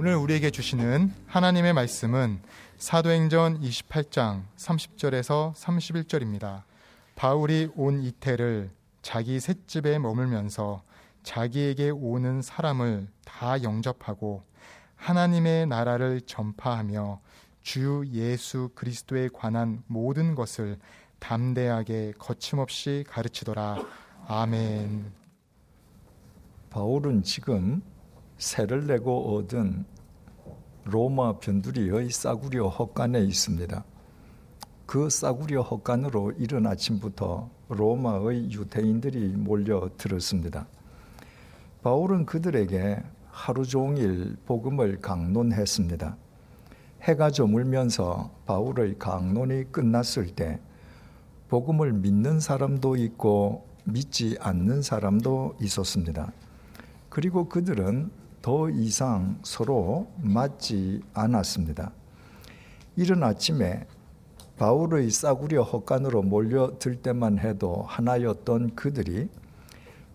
오늘 우리에게 주시는 하나님의 말씀은 사도행전 28장 30절에서 31절입니다. 바울이 온 이태를 자기 셋집에 머물면서 자기에게 오는 사람을 다 영접하고 하나님의 나라를 전파하며 주 예수 그리스도에 관한 모든 것을 담대하게 거침없이 가르치더라. 아멘. 바울은 지금 세를 내고 얻은 로마 변두리의 싸구려 헛간에 있습니다. 그 싸구려 헛간으로 이른 아침부터 로마의 유대인들이 몰려들었습니다. 바울은 그들에게 하루 종일 복음을 강론했습니다. 해가 저물면서 바울의 강론이 끝났을 때 복음을 믿는 사람도 있고 믿지 않는 사람도 있었습니다. 그리고 그들은 더 이상 서로 맞지 않았습니다. 이른 아침에 바울의 싸구려 헛간으로 몰려들 때만 해도 하나였던 그들이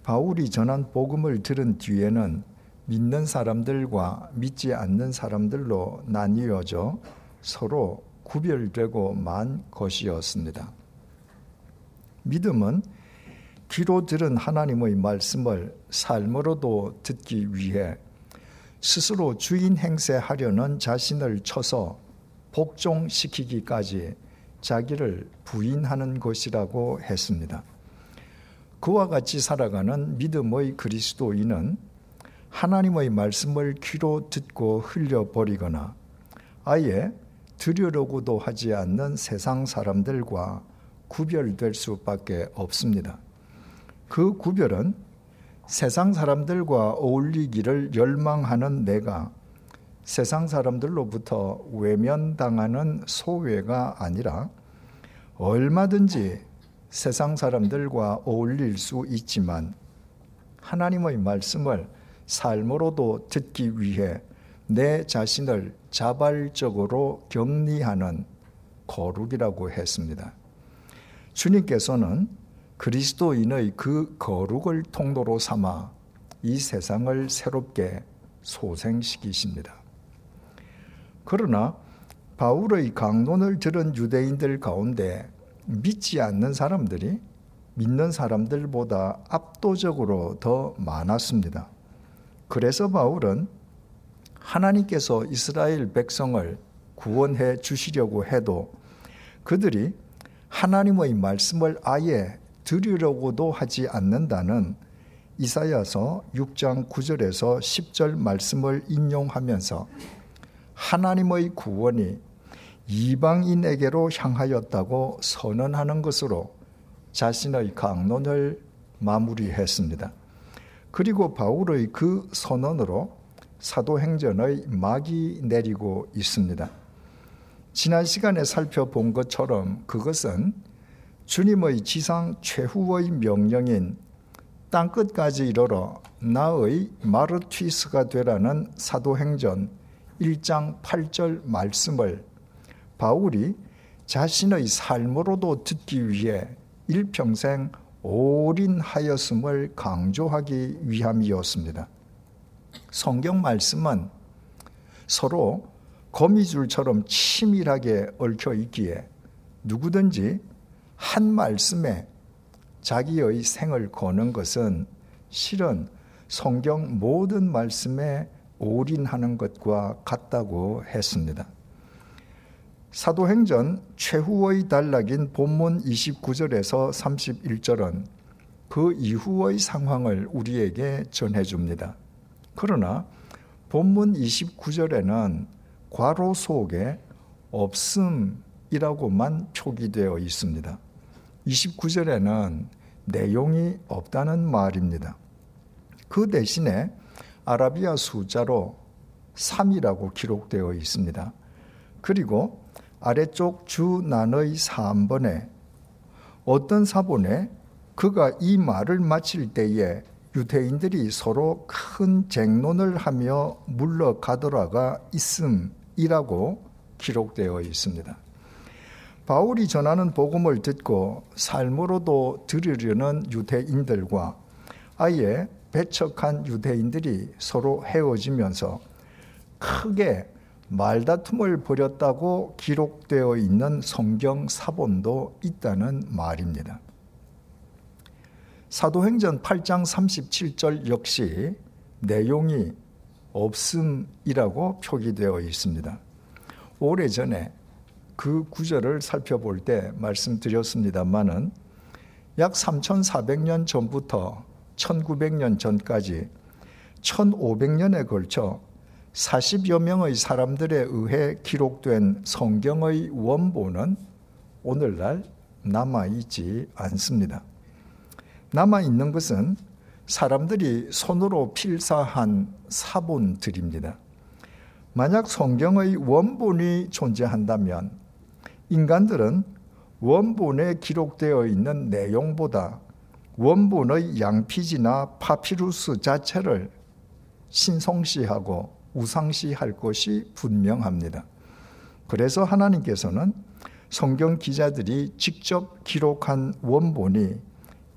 바울이 전한 복음을 들은 뒤에는 믿는 사람들과 믿지 않는 사람들로 나뉘어져 서로 구별되고 만 것이었습니다. 믿음은 귀로 들은 하나님의 말씀을 삶으로도 듣기 위해 스스로 주인 행세하려는 자신을 쳐서 복종시키기까지 자기를 부인하는 것이라고 했습니다. 그와 같이 살아가는 믿음의 그리스도인은 하나님의 말씀을 귀로 듣고 흘려버리거나 아예 들으려고도 하지 않는 세상 사람들과 구별될 수밖에 없습니다. 그 구별은 세상 사람들과 어울리기를 열망하는 내가 세상 사람들로부터 외면당하는 소외가 아니라 얼마든지 세상 사람들과 어울릴 수 있지만 하나님의 말씀을 삶으로도 듣기 위해 내 자신을 자발적으로 격리하는 거룩이라고 했습니다. 주님께서는 그리스도인의 그 거룩을 통로로 삼아 이 세상을 새롭게 소생시키십니다. 그러나 바울의 강론을 들은 유대인들 가운데 믿지 않는 사람들이 믿는 사람들보다 압도적으로 더 많았습니다. 그래서 바울은 하나님께서 이스라엘 백성을 구원해 주시려고 해도 그들이 하나님의 말씀을 아예 들으려고도 하지 않는다는 이사야서 6장 9절에서 10절 말씀을 인용하면서 하나님의 구원이 이방인에게로 향하였다고 선언하는 것으로 자신의 강론을 마무리했습니다. 그리고 바울의 그 선언으로 사도행전의 막이 내리고 있습니다. 지난 시간에 살펴본 것처럼 그것은 주님의 지상 최후의 명령인 땅끝까지 이르러 나의 마르튀스가 되라는 사도행전 1장 8절 말씀을 바울이 자신의 삶으로도 듣기 위해 일평생 올인하였음을 강조하기 위함이었습니다. 성경 말씀은 서로 거미줄처럼 치밀하게 얽혀 있기에 누구든지 한 말씀에 자기의 생을 거는 것은 실은 성경 모든 말씀에 올인하는 것과 같다고 했습니다. 사도행전 최후의 단락인 본문 29절에서 31절은 그 이후의 상황을 우리에게 전해줍니다. 그러나 본문 29절에는 괄호 속에 없음이라고만 표기되어 있습니다. 29절에는 내용이 없다는 말입니다. 그 대신에 아라비아 숫자로 3이라고 기록되어 있습니다. 그리고 아래쪽 주난의 3번에 어떤 사본에 그가 이 말을 마칠 때에 유대인들이 서로 큰 쟁론을 하며 물러가더라가 있음이라고 기록되어 있습니다. 바울이 전하는 복음을 듣고 삶으로도 들으려는 유대인들과 아예 배척한 유대인들이 서로 헤어지면서 크게 말다툼을 벌였다고 기록되어 있는 성경 사본도 있다는 말입니다. 사도행전 8장 37절 역시 내용이 없음이라고 표기되어 있습니다. 오래전에 그 구절을 살펴볼 때 말씀드렸습니다만은 약 3,400년 전부터 1,900년 전까지 1,500년에 걸쳐 40여 명의 사람들에 의해 기록된 성경의 원본은 오늘날 남아있지 않습니다. 남아있는 것은 사람들이 손으로 필사한 사본들입니다. 만약 성경의 원본이 존재한다면 인간들은 원본에 기록되어 있는 내용보다 원본의 양피지나 파피루스 자체를 신성시하고 우상시할 것이 분명합니다. 그래서 하나님께서는 성경 기자들이 직접 기록한 원본이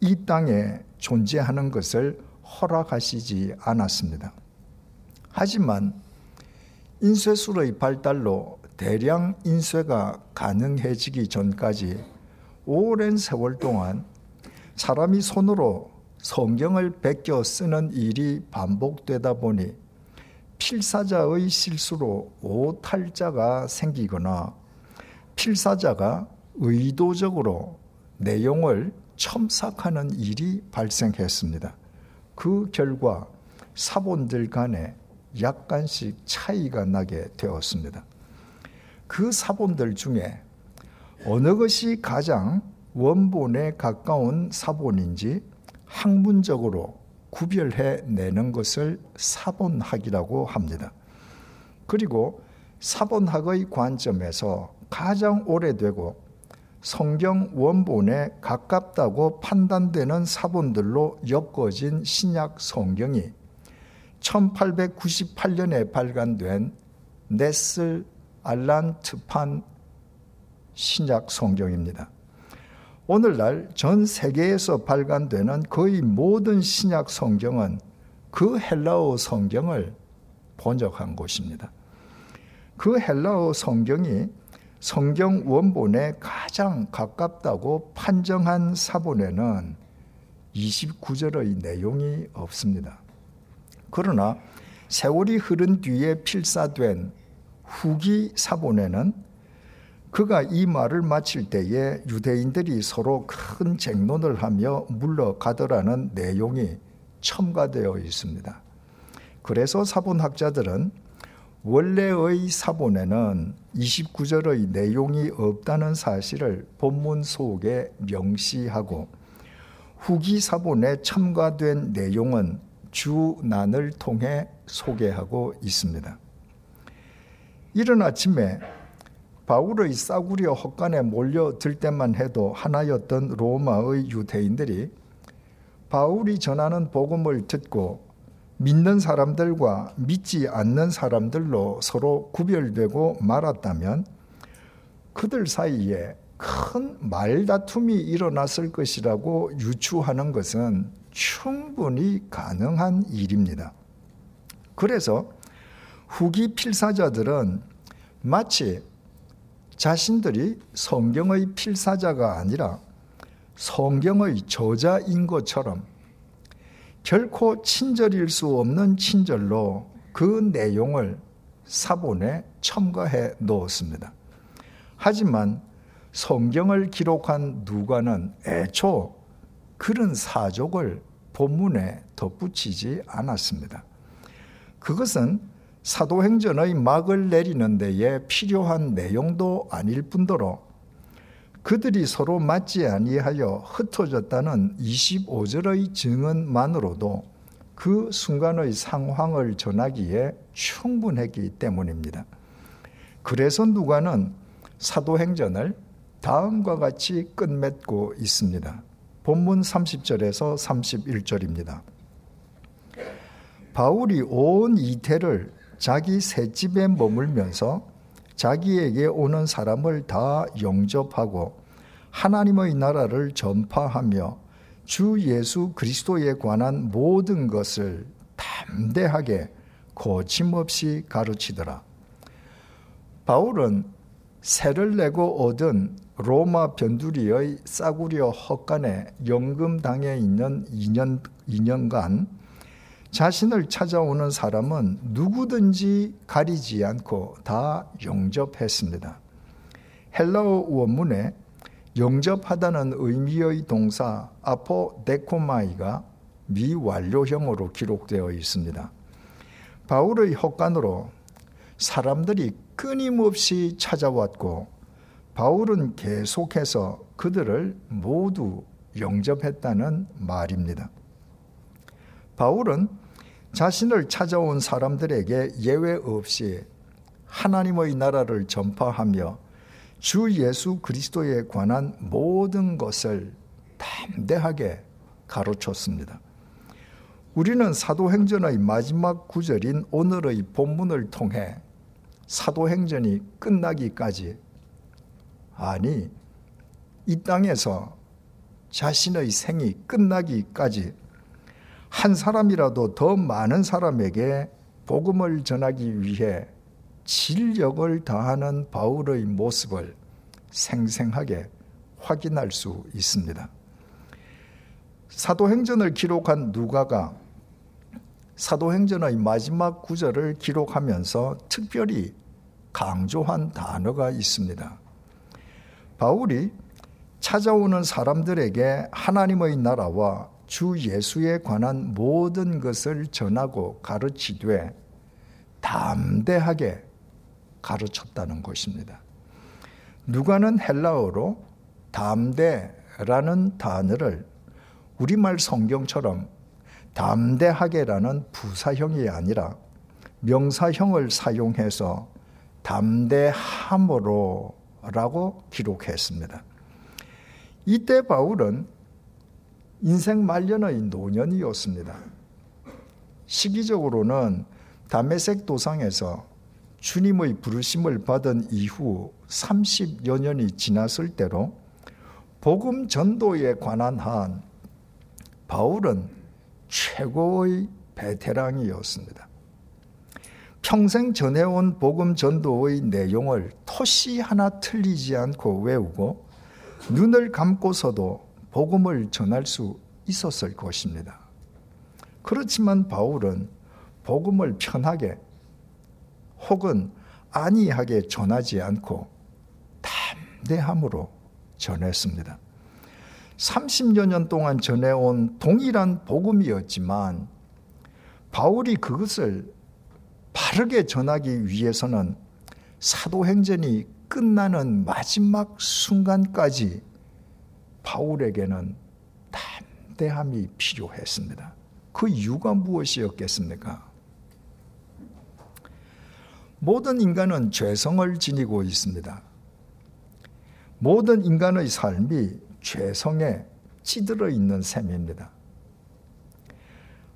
이 땅에 존재하는 것을 허락하시지 않았습니다. 하지만 인쇄술의 발달로 대량 인쇄가 가능해지기 전까지 오랜 세월 동안 사람이 손으로 성경을 베껴 쓰는 일이 반복되다 보니 필사자의 실수로 오탈자가 생기거나 필사자가 의도적으로 내용을 첨삭하는 일이 발생했습니다. 그 결과 사본들 간에 약간씩 차이가 나게 되었습니다. 그 사본들 중에 어느 것이 가장 원본에 가까운 사본인지 학문적으로 구별해 내는 것을 사본학이라고 합니다. 그리고 사본학의 관점에서 가장 오래되고 성경 원본에 가깝다고 판단되는 사본들로 엮어진 신약 성경이 1898년에 발간된 네슬 알란 트판 신약 성경입니다. 오늘날 전 세계에서 발간되는 거의 모든 신약 성경은 그 헬라어 성경을 번역한 곳입니다. 그 헬라어 성경이 성경 원본에 가장 가깝다고 판정한 사본에는 29절의 내용이 없습니다. 그러나 세월이 흐른 뒤에 필사된 후기 사본에는 그가 이 말을 마칠 때에 유대인들이 서로 큰 쟁론을 하며 물러가더라는 내용이 첨가되어 있습니다. 그래서 사본학자들은 원래의 사본에는 29절의 내용이 없다는 사실을 본문 속에 명시하고 후기 사본에 첨가된 내용은 주난을 통해 소개하고 있습니다. 이른 아침에 바울의 싸구려 헛간에 몰려들 때만 해도 하나였던 로마의 유대인들이 바울이 전하는 복음을 듣고 믿는 사람들과 믿지 않는 사람들로 서로 구별되고 말았다면 그들 사이에 큰 말다툼이 일어났을 것이라고 유추하는 것은 충분히 가능한 일입니다. 그래서 후기 필사자들은 마치 자신들이 성경의 필사자가 아니라 성경의 저자인 것처럼 결코 친절일 수 없는 친절로 그 내용을 사본에 첨가해 놓았습니다. 하지만 성경을 기록한 누가는 애초 그런 사족을 본문에 덧붙이지 않았습니다. 그것은 사도행전의 막을 내리는 데에 필요한 내용도 아닐 뿐더러 그들이 서로 맞지 아니하여 흩어졌다는 25절의 증언만으로도 그 순간의 상황을 전하기에 충분했기 때문입니다. 그래서 누가는 사도행전을 다음과 같이 끝맺고 있습니다. 본문 30절에서 31절입니다. 바울이 온 이태를 자기 새집에 머물면서 자기에게 오는 사람을 다 영접하고 하나님의 나라를 전파하며 주 예수 그리스도에 관한 모든 것을 담대하게 거침없이 가르치더라. 바울은 세를 내고 얻은 로마 변두리의 싸구려 헛간에 연금당해 있는 2년, 2년간 자신을 찾아오는 사람은 누구든지 가리지 않고 다 영접했습니다. 헬라어 원문에 영접하다는 의미의 동사 아포데코마이가 미완료형으로 기록되어 있습니다. 바울의 헛간으로 사람들이 끊임없이 찾아왔고 바울은 계속해서 그들을 모두 영접했다는 말입니다. 바울은 자신을 찾아온 사람들에게 예외 없이 하나님의 나라를 전파하며 주 예수 그리스도에 관한 모든 것을 담대하게 가르쳤습니다. 우리는 사도행전의 마지막 구절인 오늘의 본문을 통해 사도행전이 끝나기까지 아니 이 땅에서 자신의 생이 끝나기까지 한 사람이라도 더 많은 사람에게 복음을 전하기 위해 진력을 다하는 바울의 모습을 생생하게 확인할 수 있습니다. 사도행전을 기록한 누가가 사도행전의 마지막 구절을 기록하면서 특별히 강조한 단어가 있습니다. 바울이 찾아오는 사람들에게 하나님의 나라와 주 예수에 관한 모든 것을 전하고 가르치되 담대하게 가르쳤다는 것입니다. 누가는 헬라어로 담대라는 단어를 우리말 성경처럼 담대하게라는 부사형이 아니라 명사형을 사용해서 담대함으로 라고 기록했습니다. 이때 바울은 인생 말년의 노년이었습니다. 시기적으로는 담메색 도상에서 주님의 부르심을 받은 이후 30여 년이 지났을 때로 복음 전도에 관한 한 바울은 최고의 베테랑이었습니다. 평생 전해온 복음 전도의 내용을 토시 하나 틀리지 않고 외우고 눈을 감고서도 복음을 전할 수 있었을 것입니다. 그렇지만 바울은 복음을 편하게 혹은 안이하게 전하지 않고 담대함으로 전했습니다. 30여 년 동안 전해온 동일한 복음이었지만 바울이 그것을 바르게 전하기 위해서는 사도행전이 끝나는 마지막 순간까지 바울에게는 담대함이 필요했습니다. 그 이유가 무엇이었겠습니까? 모든 인간은 죄성을 지니고 있습니다. 모든 인간의 삶이 죄성에 찌들어 있는 셈입니다.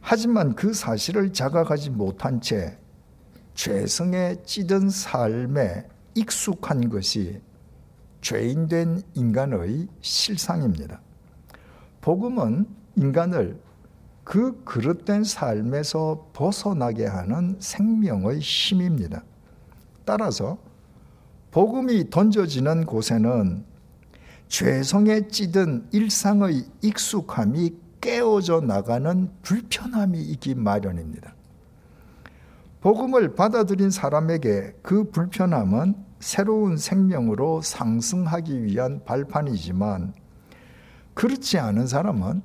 하지만 그 사실을 자각하지 못한 채 죄성에 찌든 삶에 익숙한 것이 죄인된 인간의 실상입니다. 복음은 인간을 그 그릇된 삶에서 벗어나게 하는 생명의 힘입니다. 따라서 복음이 던져지는 곳에는 죄성에 찌든 일상의 익숙함이 깨어져 나가는 불편함이 있기 마련입니다. 복음을 받아들인 사람에게 그 불편함은 새로운 생명으로 상승하기 위한 발판이지만 그렇지 않은 사람은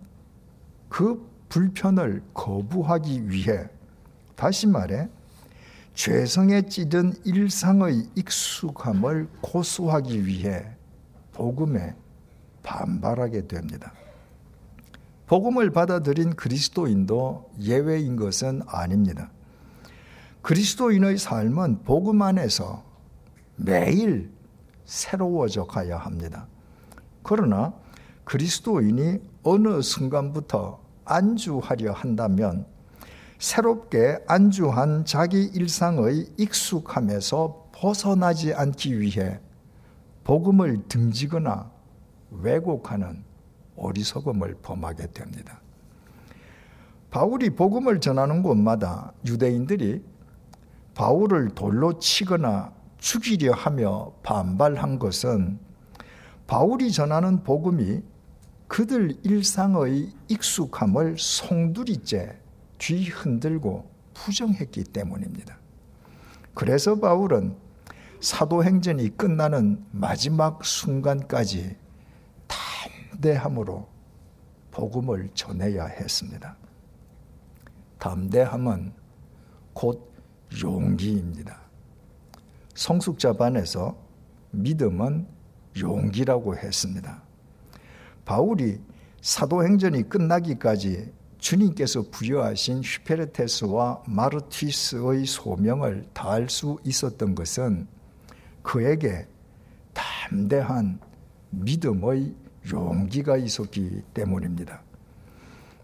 그 불편을 거부하기 위해 다시 말해 죄성에 찌든 일상의 익숙함을 고수하기 위해 복음에 반발하게 됩니다. 복음을 받아들인 그리스도인도 예외인 것은 아닙니다. 그리스도인의 삶은 복음 안에서 매일 새로워져 가야 합니다. 그러나 그리스도인이 어느 순간부터 안주하려 한다면 새롭게 안주한 자기 일상의 익숙함에서 벗어나지 않기 위해 복음을 등지거나 왜곡하는 어리석음을 범하게 됩니다. 바울이 복음을 전하는 곳마다 유대인들이 바울을 돌로 치거나 죽이려 하며 반발한 것은 바울이 전하는 복음이 그들 일상의 익숙함을 송두리째 뒤흔들고 부정했기 때문입니다. 그래서 바울은 사도행전이 끝나는 마지막 순간까지 담대함으로 복음을 전해야 했습니다. 담대함은 곧 용기입니다. 성숙자반에서 믿음은 용기라고 했습니다. 바울이 사도행전이 끝나기까지 주님께서 부여하신 휘페르테스와 마르티스의 소명을 다할 수 있었던 것은 그에게 담대한 믿음의 용기가 있었기 때문입니다.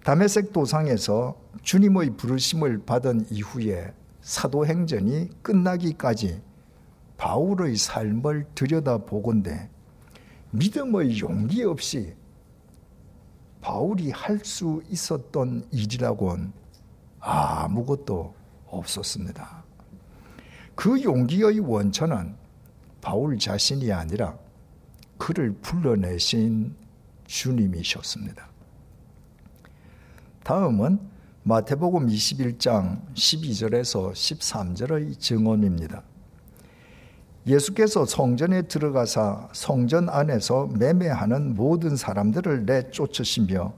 다메섹 도상에서 주님의 부르심을 받은 이후에 사도행전이 끝나기까지 바울의 삶을 들여다보건대 믿음의 용기 없이 바울이 할 수 있었던 일이라곤 아무것도 없었습니다. 그 용기의 원천은 바울 자신이 아니라 그를 불러내신 주님이셨습니다. 다음은 마태복음 21장 12절에서 13절의 증언입니다. 예수께서 성전에 들어가사 성전 안에서 매매하는 모든 사람들을 내쫓으시며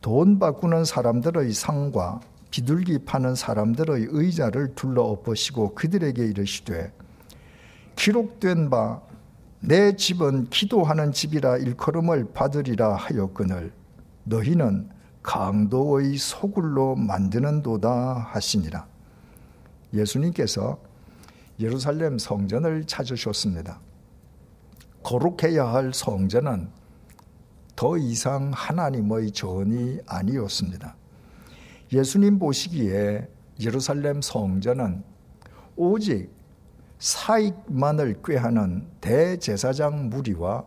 돈 바꾸는 사람들의 상과 비둘기 파는 사람들의 의자를 둘러 엎으시고 그들에게 이르시되 기록된 바 내 집은 기도하는 집이라 일컬음을 받으리라 하였거늘 너희는 강도의 소굴로 만드는도다 하시니라. 예수님께서 예루살렘 성전을 찾으셨습니다. 거룩해야 할 성전은 더 이상 하나님의 전이 아니었습니다. 예수님 보시기에 예루살렘 성전은 오직 사익만을 꾀하는 대제사장 무리와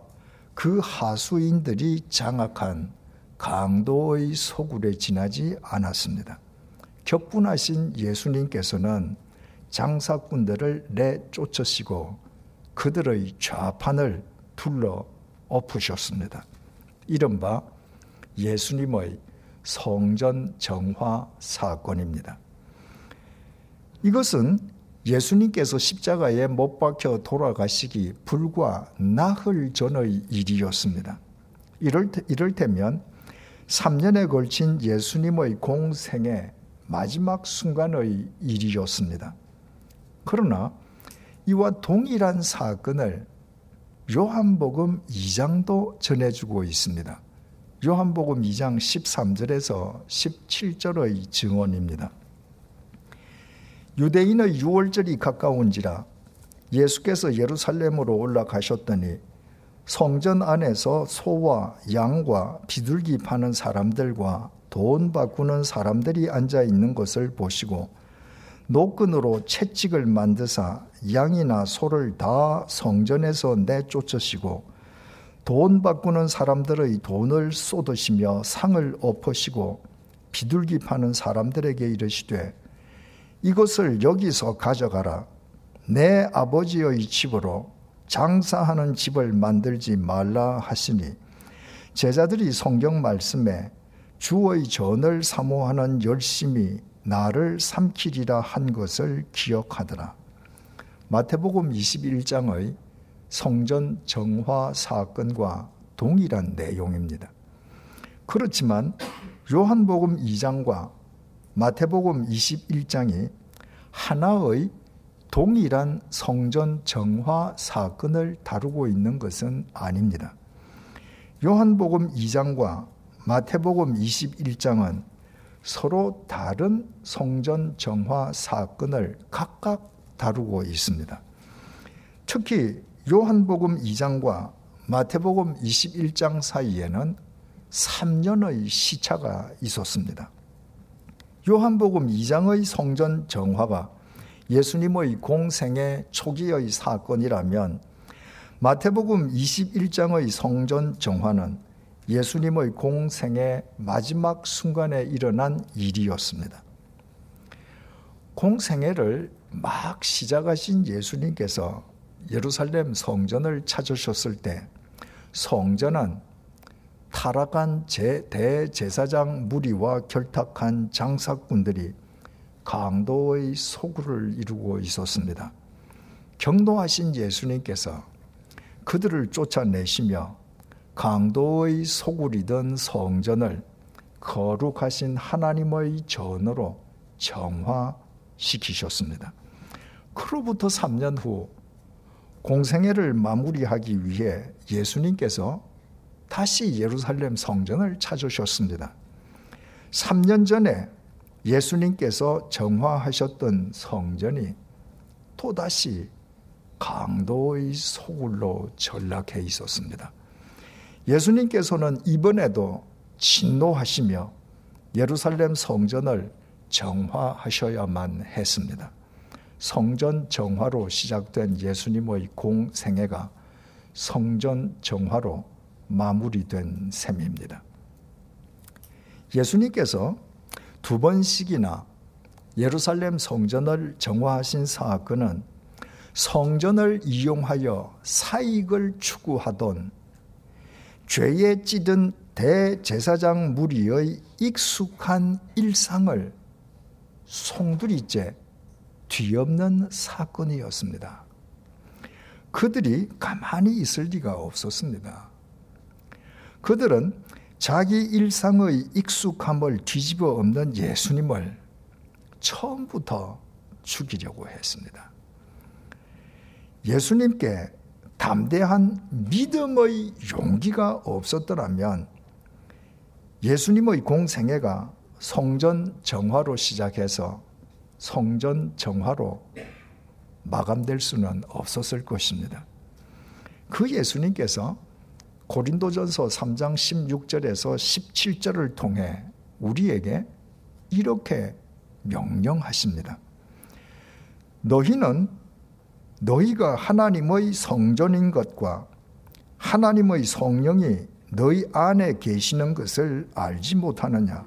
그 하수인들이 장악한 강도의 소굴에 지나지 않았습니다. 격분하신 예수님께서는 장사꾼들을 내쫓으시고 그들의 좌판을 둘러 엎으셨습니다. 이른바 예수님의 성전 정화 사건입니다. 이것은 예수님께서 십자가에 못 박혀 돌아가시기 불과 나흘 전의 일이었습니다. 이럴, 때면 3년에 걸친 예수님의 공생의 마지막 순간의 일이었습니다. 그러나 이와 동일한 사건을 요한복음 2장도 전해주고 있습니다. 요한복음 2장 13절에서 17절의 증언입니다. 유대인의 유월절이 가까운지라 예수께서 예루살렘으로 올라가셨더니 성전 안에서 소와 양과 비둘기 파는 사람들과 돈 바꾸는 사람들이 앉아 있는 것을 보시고 노끈으로 채찍을 만드사 양이나 소를 다 성전에서 내쫓으시고 돈 바꾸는 사람들의 돈을 쏟으시며 상을 엎으시고 비둘기 파는 사람들에게 이르시되 이것을 여기서 가져가라. 내 아버지의 집으로 장사하는 집을 만들지 말라 하시니 제자들이 성경 말씀에 주의 전을 사모하는 열심이 나를 삼키리라 한 것을 기억하더라. 마태복음 21장의 성전 정화 사건과 동일한 내용입니다. 그렇지만 요한복음 2장과 마태복음 21장이 하나의 동일한 성전 정화 사건을 다루고 있는 것은 아닙니다. 요한복음 2장과 마태복음 21장은 서로 다른 성전 정화 사건을 각각 다루고 있습니다. 특히 요한복음 2장과 마태복음 21장 사이에는 3년의 시차가 있었습니다. 요한복음 2장의 성전 정화가 예수님의 공생의 초기의 사건이라면 마태복음 21장의 성전 정화는 예수님의 공생의 마지막 순간에 일어난 일이었습니다. 공생애를 막 시작하신 예수님께서 예루살렘 성전을 찾으셨을 때 성전은 타락한 제, 대제사장 무리와 결탁한 장사꾼들이 강도의 소굴을 이루고 있었습니다. 경도하신 예수님께서 그들을 쫓아내시며 강도의 소굴이던 성전을 거룩하신 하나님의 전으로 정화시키셨습니다. 그로부터 3년 후 공생애를 마무리하기 위해 예수님께서 다시 예루살렘 성전을 찾으셨습니다. 3년 전에 예수님께서 정화하셨던 성전이 또다시 강도의 소굴로 전락해 있었습니다. 예수님께서는 이번에도 진노하시며 예루살렘 성전을 정화하셔야만 했습니다. 성전 정화로 시작된 예수님의 공생애가 성전 정화로 마무리된 셈입니다. 예수님께서 두 번씩이나 예루살렘 성전을 정화하신 사건은 성전을 이용하여 사익을 추구하던 죄에 찌든 대제사장 무리의 익숙한 일상을 송두리째 뒤엎는 사건이었습니다. 그들이 가만히 있을 리가 없었습니다. 그들은 자기 일상의 익숙함을 뒤집어 엎는 예수님을 처음부터 죽이려고 했습니다. 예수님께 담대한 믿음의 용기가 없었더라면 예수님의 공생애가 성전 정화로 시작해서 성전 정화로 마감될 수는 없었을 것입니다. 그 예수님께서 고린도전서 3장 16절에서 17절을 통해 우리에게 이렇게 명령하십니다. 너희는 너희가 하나님의 성전인 것과 하나님의 성령이 너희 안에 계시는 것을 알지 못하느냐?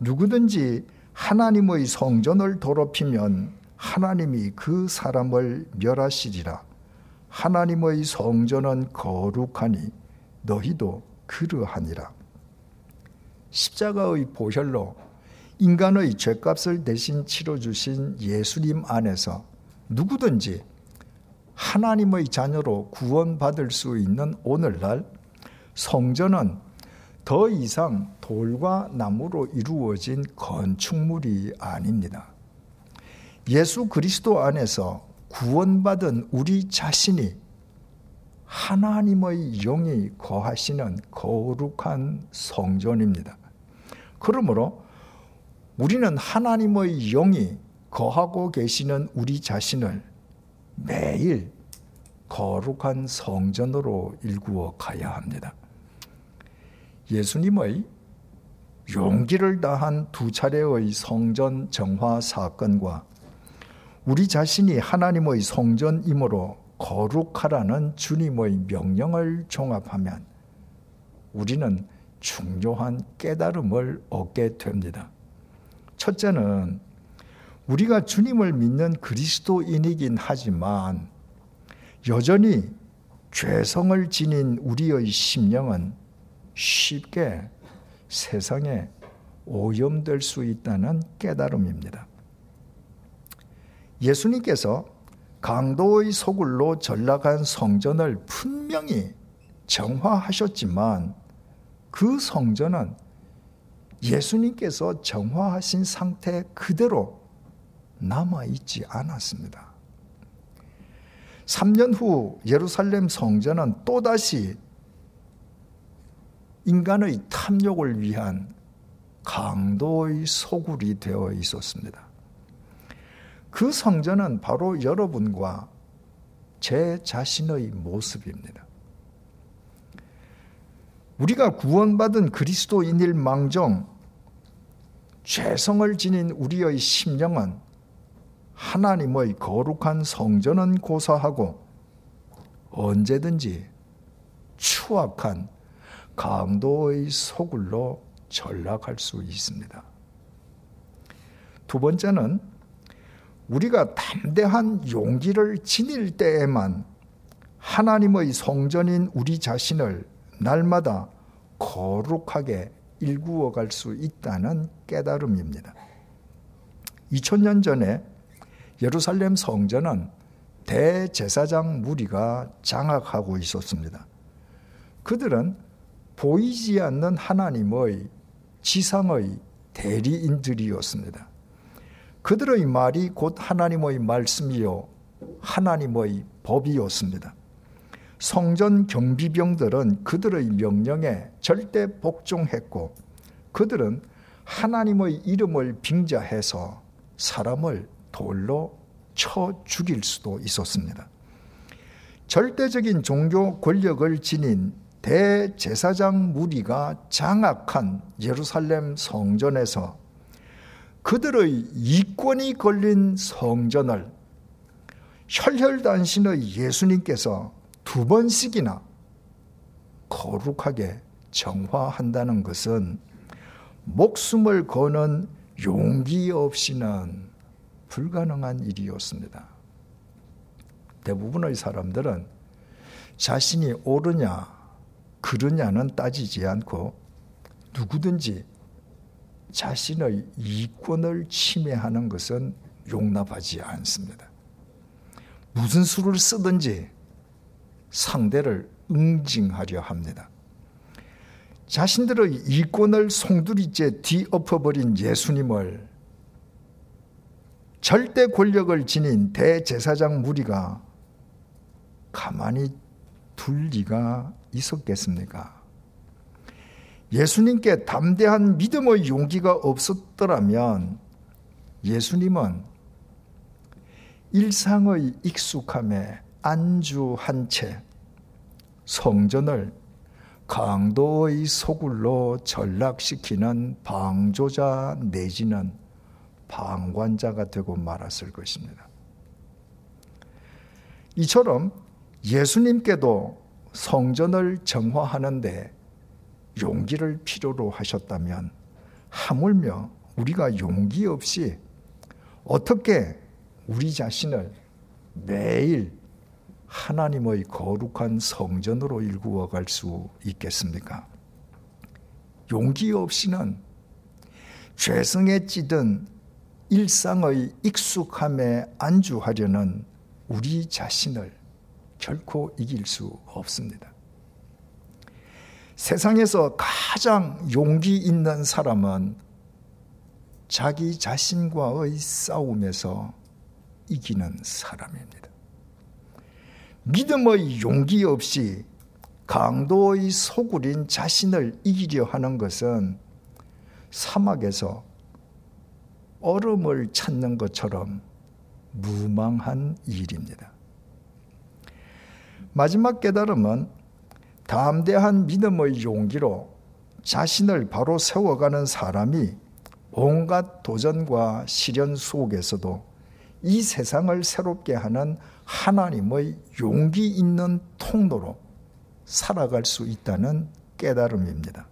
누구든지 하나님의 성전을 더럽히면 하나님이 그 사람을 멸하시리라. 하나님의 성전은 거룩하니 너희도 그러하니라. 십자가의 보혈로 인간의 죄값을 대신 치러 주신 예수님 안에서 누구든지 하나님의 자녀로 구원받을 수 있는 오늘날 성전은 더 이상 돌과 나무로 이루어진 건축물이 아닙니다. 예수 그리스도 안에서 구원받은 우리 자신이 하나님의 영이 거하시는 거룩한 성전입니다. 그러므로 우리는 하나님의 영이 거하고 계시는 우리 자신을 매일 거룩한 성전으로 일구어 가야 합니다. 예수님의 용기를 다한 두 차례의 성전 정화 사건과 우리 자신이 하나님의 성전이므로 거룩하라는 주님의 명령을 종합하면 우리는 중요한 깨달음을 얻게 됩니다. 첫째는 우리가 주님을 믿는 그리스도인이긴 하지만 여전히 죄성을 지닌 우리의 심령은 쉽게 세상에 오염될 수 있다는 깨달음입니다. 예수님께서 강도의 소굴로 전락한 성전을 분명히 정화하셨지만 그 성전은 예수님께서 정화하신 상태 그대로 남아있지 않았습니다. 3년 후 예루살렘 성전은 또다시 인간의 탐욕을 위한 강도의 소굴이 되어 있었습니다. 그 성전은 바로 여러분과 제 자신의 모습입니다. 우리가 구원받은 그리스도인일 망정 죄성을 지닌 우리의 심령은 하나님의 거룩한 성전은 고사하고 언제든지 추악한 강도의 소굴로 전락할 수 있습니다. 두 번째는 우리가 담대한 용기를 지닐 때에만 하나님의 성전인 우리 자신을 날마다 거룩하게 일구어 갈 수 있다는 깨달음입니다. 2000년 전에 예루살렘 성전은 대제사장 무리가 장악하고 있었습니다. 그들은 보이지 않는 하나님의 지상의 대리인들이었습니다. 그들의 말이 곧 하나님의 말씀이요 하나님의 법이었습니다. 성전 경비병들은 그들의 명령에 절대 복종했고 그들은 하나님의 이름을 빙자해서 사람을 돌로 쳐 죽일 수도 있었습니다. 절대적인 종교 권력을 지닌 대제사장 무리가 장악한 예루살렘 성전에서 그들의 이권이 걸린 성전을 혈혈단신의 예수님께서 두 번씩이나 거룩하게 정화한다는 것은 목숨을 거는 용기 없이는 불가능한 일이었습니다. 대부분의 사람들은 자신이 옳으냐, 그르냐는 따지지 않고 누구든지 자신의 이권을 침해하는 것은 용납하지 않습니다. 무슨 수를 쓰든지 상대를 응징하려 합니다. 자신들의 이권을 송두리째 뒤엎어버린 예수님을 절대 권력을 지닌 대제사장 무리가 가만히 둘 리가 있었겠습니까? 예수님께 담대한 믿음의 용기가 없었더라면 예수님은 일상의 익숙함에 안주한 채 성전을 강도의 소굴로 전락시키는 방조자 내지는 방관자가 되고 말았을 것입니다. 이처럼 예수님께도 성전을 정화하는데 용기를 필요로 하셨다면 하물며 우리가 용기 없이 어떻게 우리 자신을 매일 하나님의 거룩한 성전으로 일구어 갈 수 있겠습니까? 용기 없이는 죄성에 찌든 일상의 익숙함에 안주하려는 우리 자신을 결코 이길 수 없습니다. 세상에서 가장 용기 있는 사람은 자기 자신과의 싸움에서 이기는 사람입니다. 믿음의 용기 없이 강도의 소굴인 자신을 이기려 하는 것은 사막에서 얼음을 찾는 것처럼 무망한 일입니다. 마지막 깨달음은 담대한 믿음의 용기로 자신을 바로 세워가는 사람이 온갖 도전과 시련 속에서도 이 세상을 새롭게 하는 하나님의 용기 있는 통로로 살아갈 수 있다는 깨달음입니다.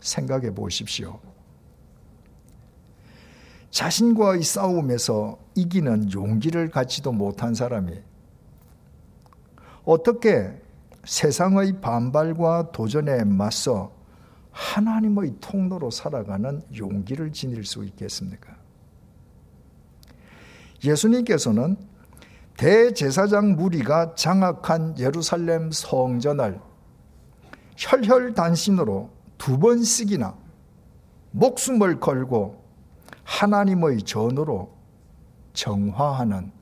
생각해 보십시오. 자신과의 싸움에서 이기는 용기를 갖지도 못한 사람이 어떻게 세상의 반발과 도전에 맞서 하나님의 통로로 살아가는 용기를 지닐 수 있겠습니까? 예수님께서는 대제사장 무리가 장악한 예루살렘 성전을 혈혈단신으로 두 번씩이나 목숨을 걸고 하나님의 전으로 정화하는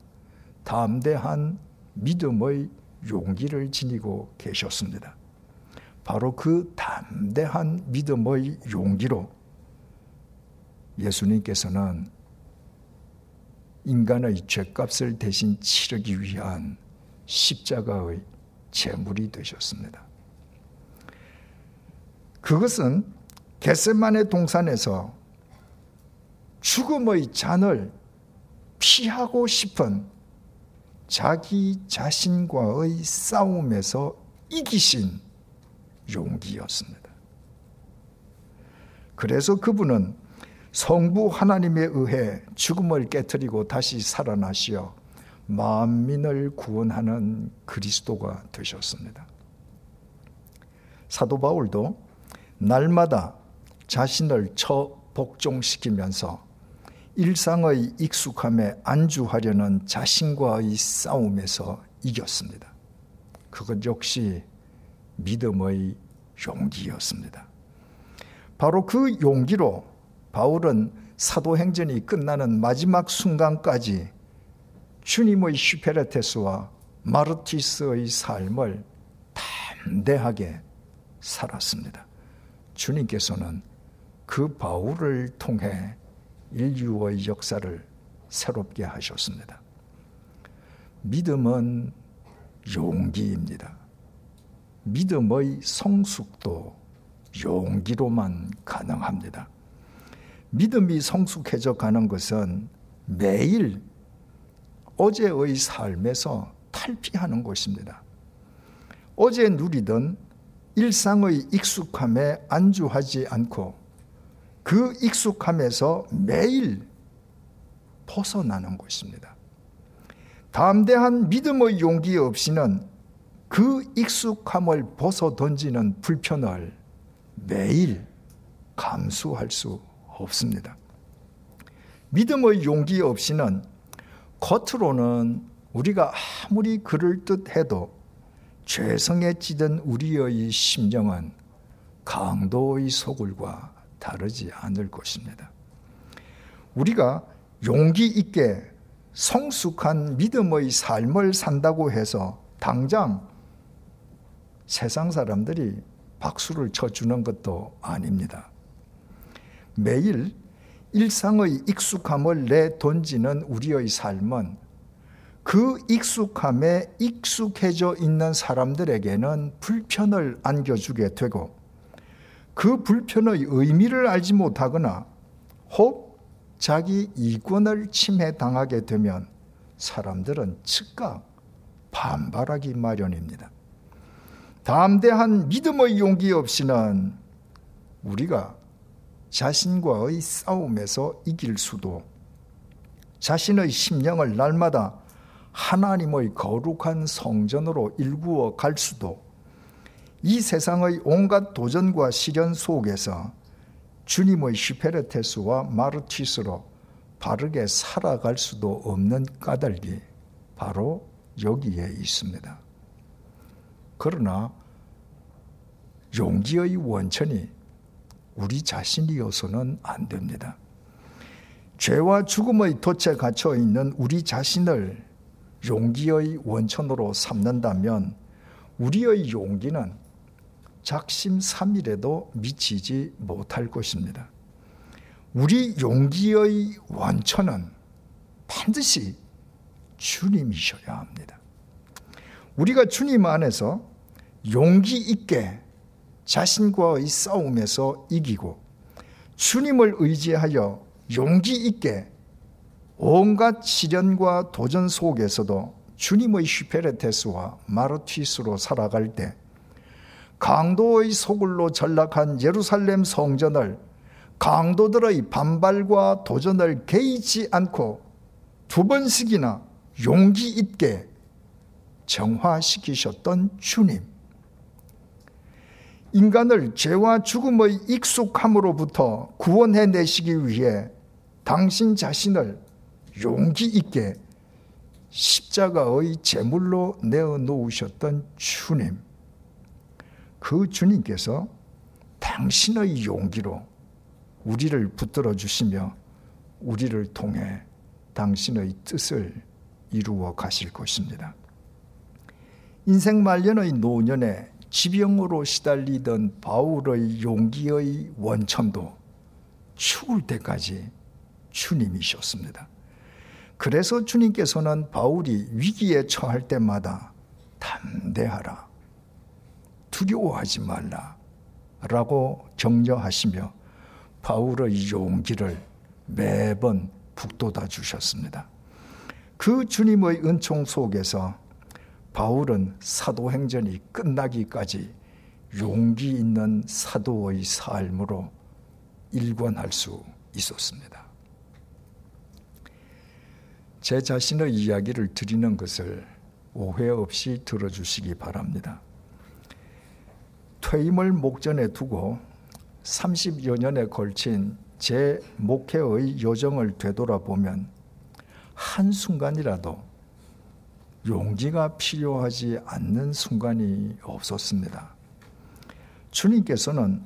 담대한 믿음의 용기를 지니고 계셨습니다. 바로 그 담대한 믿음의 용기로 예수님께서는 인간의 죄값을 대신 치르기 위한 십자가의 제물이 되셨습니다. 그것은 겟세만의 동산에서 죽음의 잔을 피하고 싶은 자기 자신과의 싸움에서 이기신 용기였습니다. 그래서 그분은 성부 하나님에 의해 죽음을 깨뜨리고 다시 살아나시어 만민을 구원하는 그리스도가 되셨습니다. 사도 바울도 날마다 자신을 처 복종시키면서 일상의 익숙함에 안주하려는 자신과의 싸움에서 이겼습니다. 그것 역시 믿음의 용기였습니다. 바로 그 용기로 바울은 사도행전이 끝나는 마지막 순간까지 주님의 슈페레테스와 마르티스의 삶을 담대하게 살았습니다. 주님께서는 그 바울을 통해 인류의 역사를 새롭게 하셨습니다. 믿음은 용기입니다. 믿음의 성숙도 용기로만 가능합니다. 믿음이 성숙해져 가는 것은 매일 어제의 삶에서 탈피하는 것입니다. 어제 누리던 일상의 익숙함에 안주하지 않고 그 익숙함에서 매일 벗어나는 것입니다. 담대한 믿음의 용기 없이는 그 익숙함을 벗어 던지는 불편을 매일 감수할 수 없습니다. 믿음의 용기 없이는 겉으로는 우리가 아무리 그럴 듯 해도 죄성에 찌든 우리의 심령은 강도의 소굴과 다르지 않을 것입니다. 우리가 용기 있게 성숙한 믿음의 삶을 산다고 해서 당장 세상 사람들이 박수를 쳐주는 것도 아닙니다. 매일 일상의 익숙함을 내 던지는 우리의 삶은 그 익숙함에 익숙해져 있는 사람들에게는 불편을 안겨주게 되고 그 불편의 의미를 알지 못하거나 혹 자기 이권을 침해당하게 되면 사람들은 즉각 반발하기 마련입니다. 담대한 믿음의 용기 없이는 우리가 자신과의 싸움에서 이길 수도 자신의 심령을 날마다 하나님의 거룩한 성전으로 일구어 갈 수도 이 세상의 온갖 도전과 시련 속에서 주님의 슈페르테스와 마르티스로 바르게 살아갈 수도 없는 까닭이 바로 여기에 있습니다. 그러나 용기의 원천이 우리 자신이어서는 안 됩니다. 죄와 죽음의 덫에 갇혀 있는 우리 자신을 용기의 원천으로 삼는다면 우리의 용기는 작심 삼일에도 미치지 못할 것입니다. 우리 용기의 원천은 반드시 주님이셔야 합니다. 우리가 주님 안에서 용기 있게 자신과의 싸움에서 이기고 주님을 의지하여 용기 있게 온갖 시련과 도전 속에서도 주님의 슈페레테스와 마르티스로 살아갈 때 강도의 소굴로 전락한 예루살렘 성전을 강도들의 반발과 도전을 개의치 않고 두 번씩이나 용기 있게 정화시키셨던 주님. 인간을 죄와 죽음의 익숙함으로부터 구원해 내시기 위해 당신 자신을 용기 있게 십자가의 제물로 내어 놓으셨던 주님. 그 주님께서 당신의 용기로 우리를 붙들어 주시며 우리를 통해 당신의 뜻을 이루어 가실 것입니다. 인생 말년의 노년에 지병으로 시달리던 바울의 용기의 원천도 죽을 때까지 주님이셨습니다. 그래서 주님께서는 바울이 위기에 처할 때마다 담대하라. 두려워하지 말라. 라고 격려하시며 바울의 용기를 매번 북돋아 주셨습니다. 그 주님의 은총 속에서 바울은 사도행전이 끝나기까지 용기 있는 사도의 삶으로 일관할 수 있었습니다. 제 자신의 이야기를 드리는 것을 오해 없이 들어주시기 바랍니다. 퇴임을 목전에 두고 30여 년에 걸친 제 목회의 여정을 되돌아보면 한순간이라도 용기가 필요하지 않는 순간이 없었습니다. 주님께서는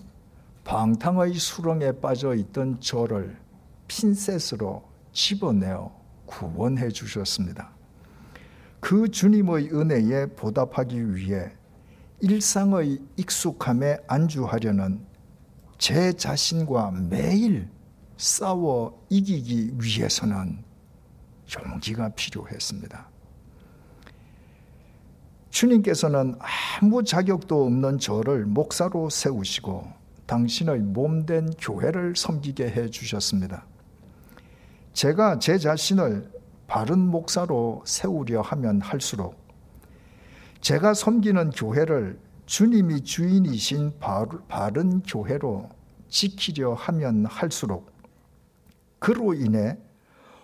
방탕의 수렁에 빠져 있던 저를 핀셋으로 집어내어 구원해 주셨습니다. 그 주님의 은혜에 보답하기 위해 일상의 익숙함에 안주하려는 제 자신과 매일 싸워 이기기 위해서는 용기가 필요했습니다. 주님께서는 아무 자격도 없는 저를 목사로 세우시고 당신의 몸된 교회를 섬기게 해 주셨습니다. 제가 제 자신을 바른 목사로 세우려 하면 할수록 제가 섬기는 교회를 주님이 주인이신 바른 교회로 지키려 하면 할수록 그로 인해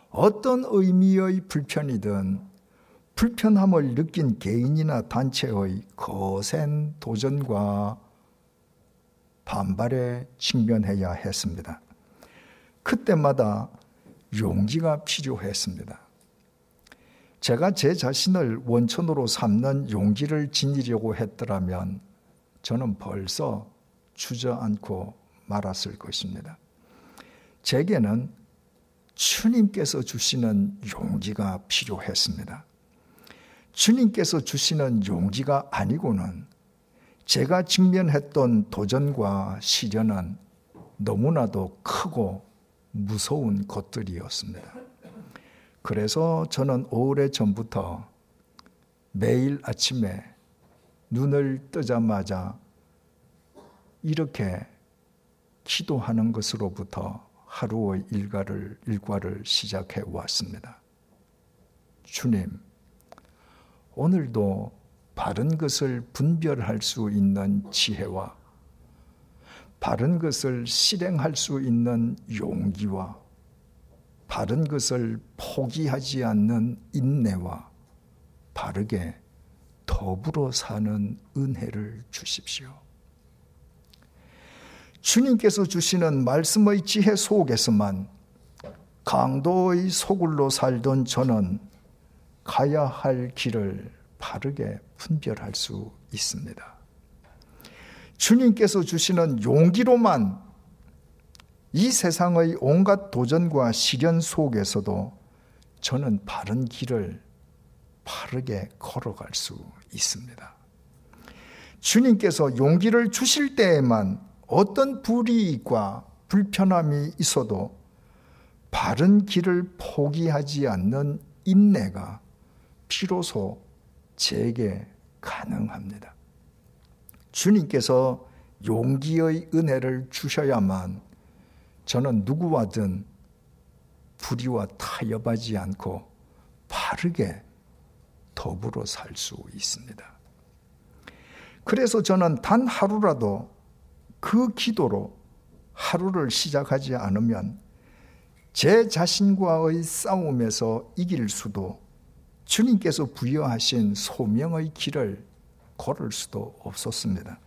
어떤 의미의 불편이든 불편함을 느낀 개인이나 단체의 거센 도전과 반발에 직면해야 했습니다. 그때마다 용기가 필요했습니다. 제가 제 자신을 원천으로 삼는 용기를 지니려고 했더라면 저는 벌써 주저앉고 말았을 것입니다. 제게는 주님께서 주시는 용기가 필요했습니다. 주님께서 주시는 용기가 아니고는 제가 직면했던 도전과 시련은 너무나도 크고 무서운 것들이었습니다. 그래서 저는 오래 전부터 매일 아침에 눈을 뜨자마자 이렇게 기도하는 것으로부터 하루의 일과를, 일과를 시작해 왔습니다. 주님, 오늘도 바른 것을 분별할 수 있는 지혜와 바른 것을 실행할 수 있는 용기와 바른 것을 포기하지 않는 인내와 바르게 더불어 사는 은혜를 주십시오. 주님께서 주시는 말씀의 지혜 속에서만 강도의 소굴로 살던 저는 가야 할 길을 바르게 분별할 수 있습니다. 주님께서 주시는 용기로만 이 세상의 온갖 도전과 시련 속에서도 저는 바른 길을 바르게 걸어갈 수 있습니다. 주님께서 용기를 주실 때에만 어떤 불이익과 불편함이 있어도 바른 길을 포기하지 않는 인내가 비로소 제게 가능합니다. 주님께서 용기의 은혜를 주셔야만 저는 누구와든 불의와 타협하지 않고 바르게 더불어 살 수 있습니다. 그래서 저는 단 하루라도 그 기도로 하루를 시작하지 않으면 제 자신과의 싸움에서 이길 수도 주님께서 부여하신 소명의 길을 걸을 수도 없었습니다.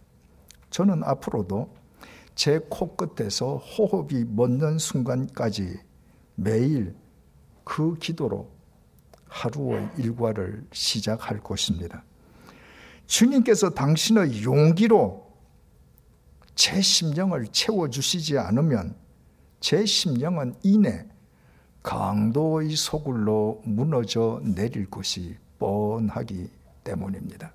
저는 앞으로도 제 코끝에서 호흡이 멎는 순간까지 매일 그 기도로 하루의 일과를 시작할 것입니다. 주님께서 당신의 용기로 제 심령을 채워주시지 않으면 제 심령은 이내 강도의 소굴로 무너져 내릴 것이 뻔하기 때문입니다.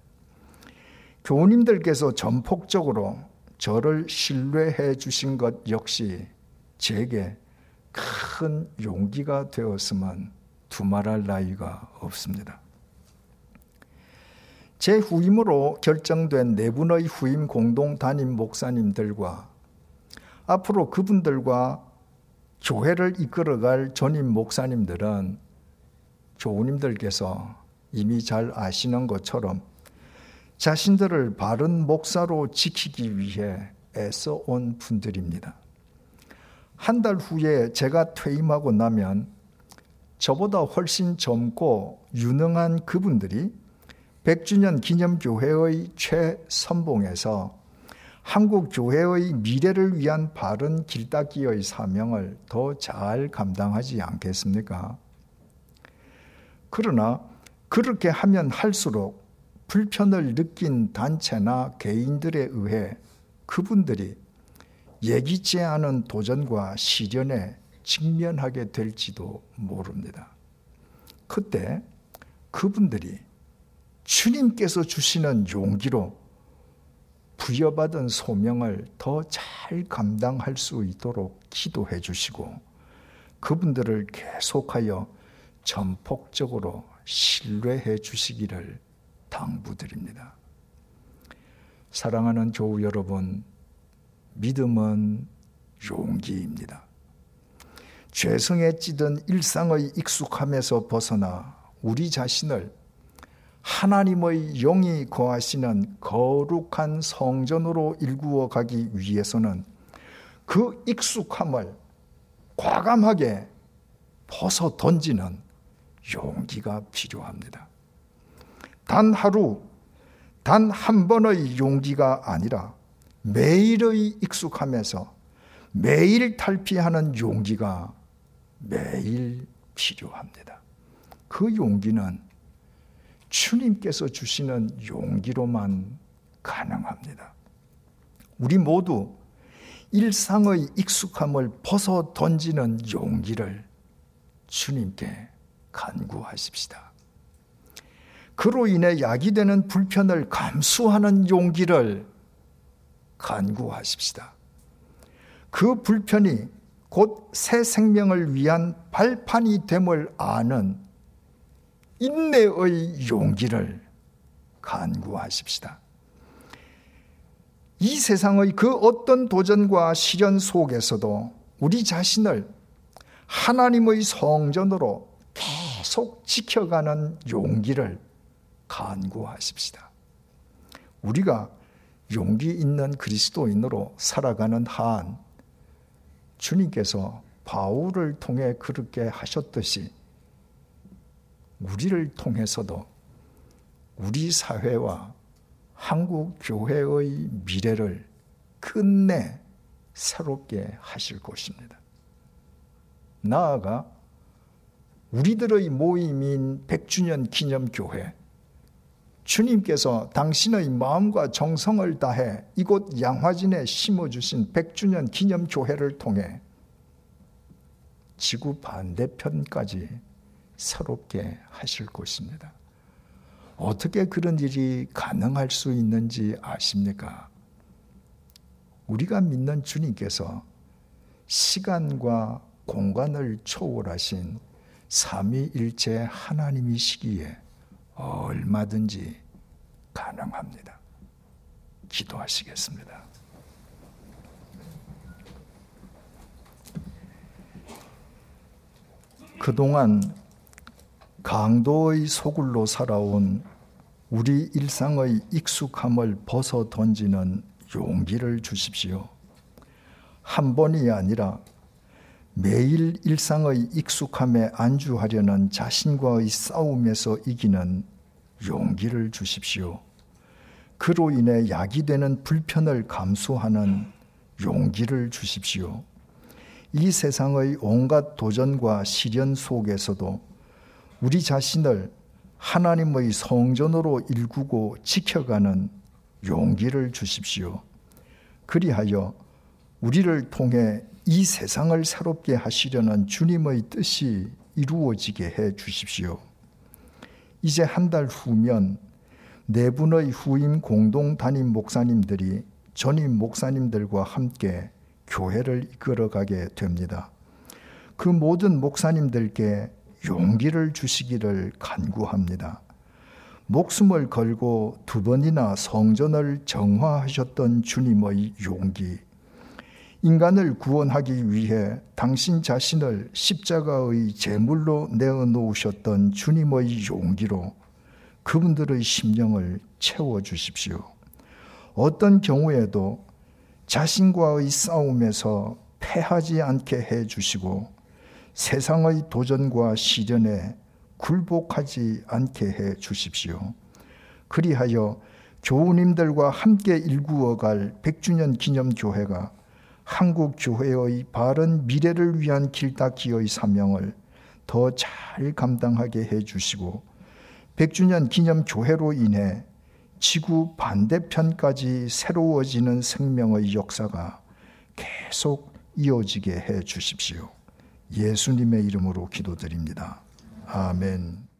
교우님들께서 전폭적으로 저를 신뢰해 주신 것 역시 제게 큰 용기가 되었으면 두말할 나위가 없습니다. 제 후임으로 결정된 네 분의 후임 공동 담임 목사님들과 앞으로 그분들과 교회를 이끌어갈 전임 목사님들은 교우님들께서 이미 잘 아시는 것처럼 자신들을 바른 목사로 지키기 위해 애써 온 분들입니다. 한 달 후에 제가 퇴임하고 나면 저보다 훨씬 젊고 유능한 그분들이 100주년 기념교회의 최선봉에서 한국 교회의 미래를 위한 바른 길닦기의 사명을 더 잘 감당하지 않겠습니까? 그러나 그렇게 하면 할수록 불편을 느낀 단체나 개인들에 의해 그분들이 예기치 않은 도전과 시련에 직면하게 될지도 모릅니다. 그때 그분들이 주님께서 주시는 용기로 부여받은 소명을 더 잘 감당할 수 있도록 기도해 주시고 그분들을 계속하여 전폭적으로 신뢰해 주시기를 당부드립니다. 사랑하는 교우 여러분, 믿음은 용기입니다. 죄성에 찌든 일상의 익숙함에서 벗어나 우리 자신을 하나님의 영이 거하시는 거룩한 성전으로 일구어 가기 위해서는 그 익숙함을 과감하게 벗어 던지는 용기가 필요합니다. 단 하루, 단 한 번의 용기가 아니라 매일의 익숙함에서 매일 탈피하는 용기가 매일 필요합니다. 그 용기는 주님께서 주시는 용기로만 가능합니다. 우리 모두 일상의 익숙함을 벗어 던지는 용기를 주님께 간구하십시다. 그로 인해 약이 되는 불편을 감수하는 용기를 간구하십시다. 그 불편이 곧 새 생명을 위한 발판이 됨을 아는 인내의 용기를 간구하십시다. 이 세상의 그 어떤 도전과 시련 속에서도 우리 자신을 하나님의 성전으로 계속 지켜가는 용기를 간구하십시다. 우리가 용기 있는 그리스도인으로 살아가는 한 주님께서 바울을 통해 그렇게 하셨듯이 우리를 통해서도 우리 사회와 한국 교회의 미래를 끝내 새롭게 하실 것입니다. 나아가 우리들의 모임인 100주년 기념 교회, 주님께서 당신의 마음과 정성을 다해 이곳 양화진에 심어주신 100주년 기념교회를 통해 지구 반대편까지 새롭게 하실 것입니다. 어떻게 그런 일이 가능할 수 있는지 아십니까? 우리가 믿는 주님께서 시간과 공간을 초월하신 삼위일체 하나님이시기에 얼마든지 가능합니다. 기도하시겠습니다. 그동안 강도의 소굴로 살아온 우리 일상의 익숙함을 벗어 던지는 용기를 주십시오. 한 번이 아니라 매일 일상의 익숙함에 안주하려는 자신과의 싸움에서 이기는 용기를 주십시오. 그로 인해 약이 되는 불편을 감수하는 용기를 주십시오. 이 세상의 온갖 도전과 시련 속에서도 우리 자신을 하나님의 성전으로 일구고 지켜가는 용기를 주십시오. 그리하여 우리를 통해 이 세상을 새롭게 하시려는 주님의 뜻이 이루어지게 해 주십시오. 이제 한 달 후면 네 분의 후임 공동 담임 목사님들이 전임 목사님들과 함께 교회를 이끌어가게 됩니다. 그 모든 목사님들께 용기를 주시기를 간구합니다. 목숨을 걸고 두 번이나 성전을 정화하셨던 주님의 용기, 인간을 구원하기 위해 당신 자신을 십자가의 제물로 내어 놓으셨던 주님의 용기로 그분들의 심령을 채워 주십시오. 어떤 경우에도 자신과의 싸움에서 패하지 않게 해 주시고 세상의 도전과 시련에 굴복하지 않게 해 주십시오. 그리하여 교우님들과 함께 일구어갈 100주년 기념교회가 한국 교회의 바른 미래를 위한 길닦기의 사명을 더 잘 감당하게 해 주시고 100주년 기념 교회로 인해 지구 반대편까지 새로워지는 생명의 역사가 계속 이어지게 해 주십시오. 예수님의 이름으로 기도드립니다. 아멘.